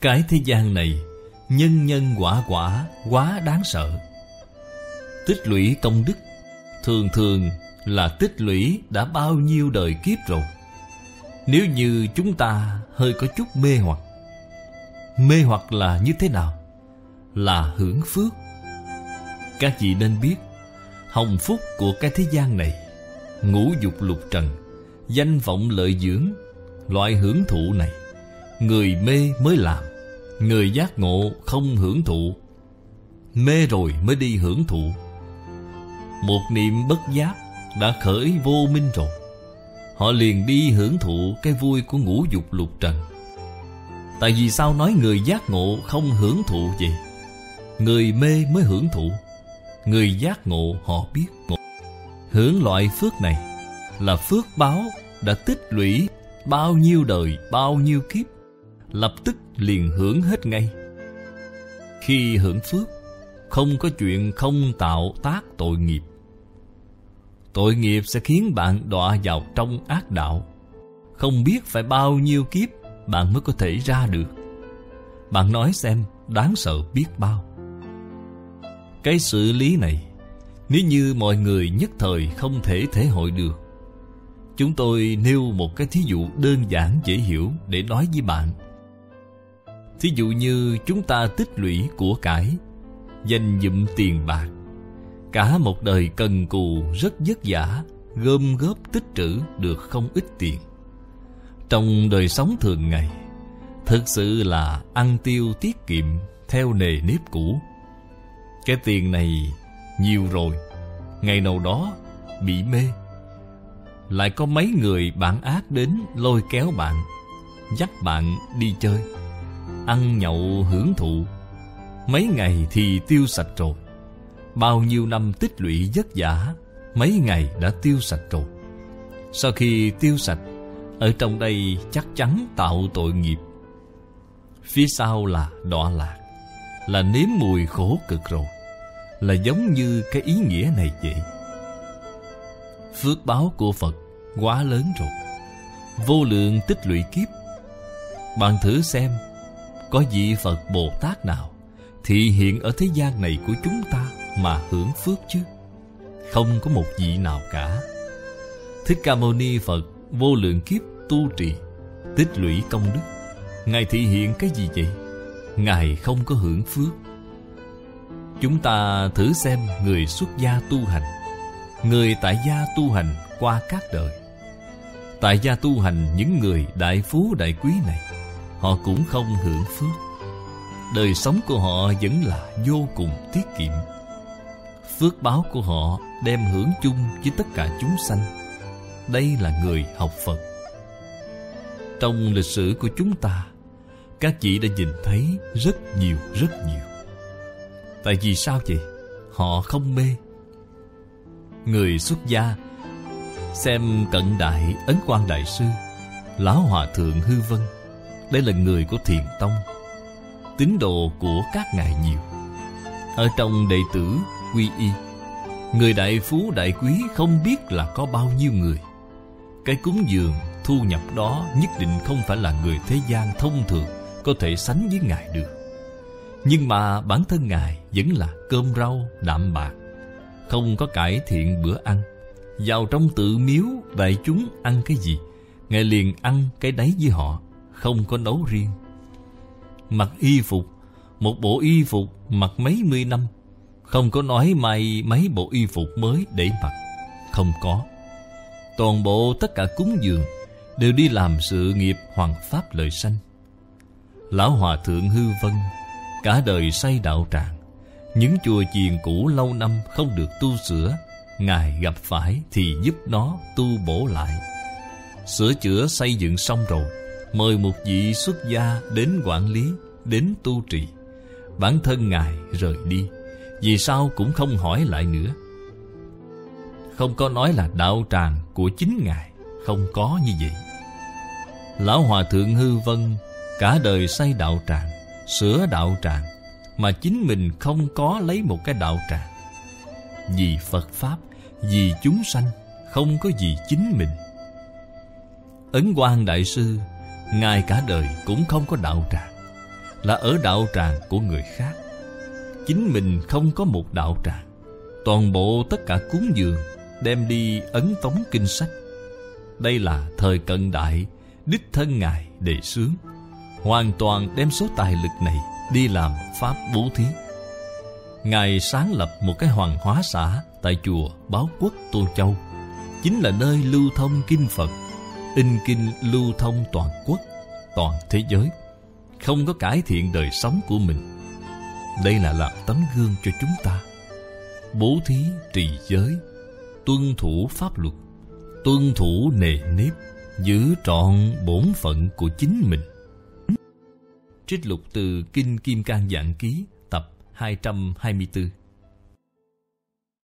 Cái thế gian này, Nhân nhân quả quả Quá đáng sợ. Tích lũy công đức, Thường thường là tích lũy đã bao nhiêu đời kiếp rồi. Nếu như chúng ta hơi có chút mê hoặc Mê hoặc là như thế nào? Là hưởng phước. Các vị nên biết, Hồng phúc của cái thế gian này, Ngũ dục lục trần, Danh vọng lợi dưỡng, Loại hưởng thụ này, Người mê mới làm. Người giác ngộ không hưởng thụ, Mê rồi mới đi hưởng thụ. Một niệm bất giác Đã khởi vô minh rồi, Họ liền đi hưởng thụ Cái vui của ngũ dục lục trần. Tại vì sao nói người giác ngộ Không hưởng thụ vậy? Người mê mới hưởng thụ, Người giác ngộ họ biết ngộ. Hưởng loại phước này Là phước báo đã tích lũy Bao nhiêu đời, bao nhiêu kiếp. Lập tức liền hưởng hết ngay. Khi hưởng phước, Không có chuyện không tạo tác tội nghiệp. Tội nghiệp sẽ khiến bạn đọa vào trong ác đạo. Không biết phải bao nhiêu kiếp Bạn mới có thể ra được. Bạn nói xem đáng sợ biết bao. Cái xử lý này, Nếu như mọi người nhất thời không thể thể hội được, Chúng tôi nêu một cái thí dụ đơn giản dễ hiểu để nói với bạn. Thí dụ như chúng ta tích lũy của cải, Dành dụm tiền bạc. Cả một đời cần cù rất vất vả, Gom góp tích trữ được không ít tiền. Trong đời sống thường ngày, Thực sự là ăn tiêu tiết kiệm Theo nề nếp cũ. Cái tiền này nhiều rồi, Ngày nào đó bị mê. Lại có mấy người bạn ác đến lôi kéo bạn, Dắt bạn đi chơi. Ăn nhậu hưởng thụ. Mấy ngày thì tiêu sạch rồi. Bao nhiêu năm tích lũy vất vả, Mấy ngày đã tiêu sạch rồi. Sau khi tiêu sạch, Ở trong đây chắc chắn tạo tội nghiệp. Phía sau là đọa lạc, Là nếm mùi khổ cực rồi, Là giống như cái ý nghĩa này vậy. Phước báo của Phật quá lớn rồi. Vô lượng tích lũy kiếp. Bạn thử xem có vị Phật Bồ Tát nào Thị hiện ở thế gian này của chúng ta Mà hưởng phước chứ? Không có một vị nào cả. Thích Ca Mâu Ni Phật Vô lượng kiếp tu trì, Tích lũy công đức. Ngài thị hiện cái gì vậy? Ngài không có hưởng phước. Chúng ta thử xem người xuất gia tu hành, Người tại gia tu hành qua các đời. Tại gia tu hành những người đại phú đại quý này Họ cũng không hưởng phước. Đời sống của họ vẫn là vô cùng tiết kiệm. Phước báo của họ đem hưởng chung với tất cả chúng sanh. Đây là người học Phật. Trong lịch sử của chúng ta, Các chị đã nhìn thấy rất nhiều rất nhiều. Tại vì sao vậy? Họ không mê. Người xuất gia Xem cận đại Ấn quan Đại Sư, Lão Hòa Thượng Hư Vân. Đây là người của Thiền Tông. Tín đồ của các ngài nhiều. Ở trong đệ tử Quy Y, Người đại phú đại quý không biết là có bao nhiêu người. Cái cúng dường thu nhập đó nhất định không phải là người thế gian thông thường Có thể sánh với Ngài được. Nhưng mà bản thân Ngài vẫn là cơm rau, đạm bạc, Không có cải thiện bữa ăn. Vào trong tự miếu, đại chúng ăn cái gì, Ngài liền ăn cái đấy với họ. Không có nấu riêng. Mặc y phục, Một bộ y phục mặc mấy mươi năm, Không có nói may mấy bộ y phục mới để mặc, Không có. Toàn bộ tất cả cúng dường Đều đi làm sự nghiệp hoàng pháp lợi sanh. Lão Hòa Thượng Hư Vân Cả đời say đạo tràng, Những chùa chiền cũ lâu năm không được tu sửa, Ngài gặp phải thì giúp nó tu bổ lại. Sửa chữa xây dựng xong rồi Mời một vị xuất gia đến quản lý, Đến tu trì. Bản thân Ngài rời đi, Vì sao cũng không hỏi lại nữa. Không có nói là đạo tràng của chính Ngài, Không có như vậy. Lão Hòa Thượng Hư Vân Cả đời xây đạo tràng, Sửa đạo tràng, Mà chính mình không có lấy một cái đạo tràng. Vì Phật Pháp, vì chúng sanh, Không có gì chính mình. Ấn Quang Đại Sư Ngài cả đời cũng không có đạo tràng, là ở đạo tràng của người khác. Chính mình không có một đạo tràng, toàn bộ tất cả cúng dường đem đi ấn tống kinh sách. Đây là thời cận đại, đích thân ngài đề xướng, hoàn toàn đem số tài lực này đi làm pháp bố thí. Ngài sáng lập một cái hoàng hóa xã tại chùa báo quốc tô châu, chính là nơi lưu thông kinh phật in kinh lưu thông toàn quốc, toàn thế giới, không có cải thiện đời sống của mình. Đây là làm tấm gương cho chúng ta. Bố thí, trì giới, tuân thủ pháp luật, tuân thủ nề nếp, giữ trọn bổn phận của chính mình. Trích lục từ kinh kim cang giảng ký, tập 224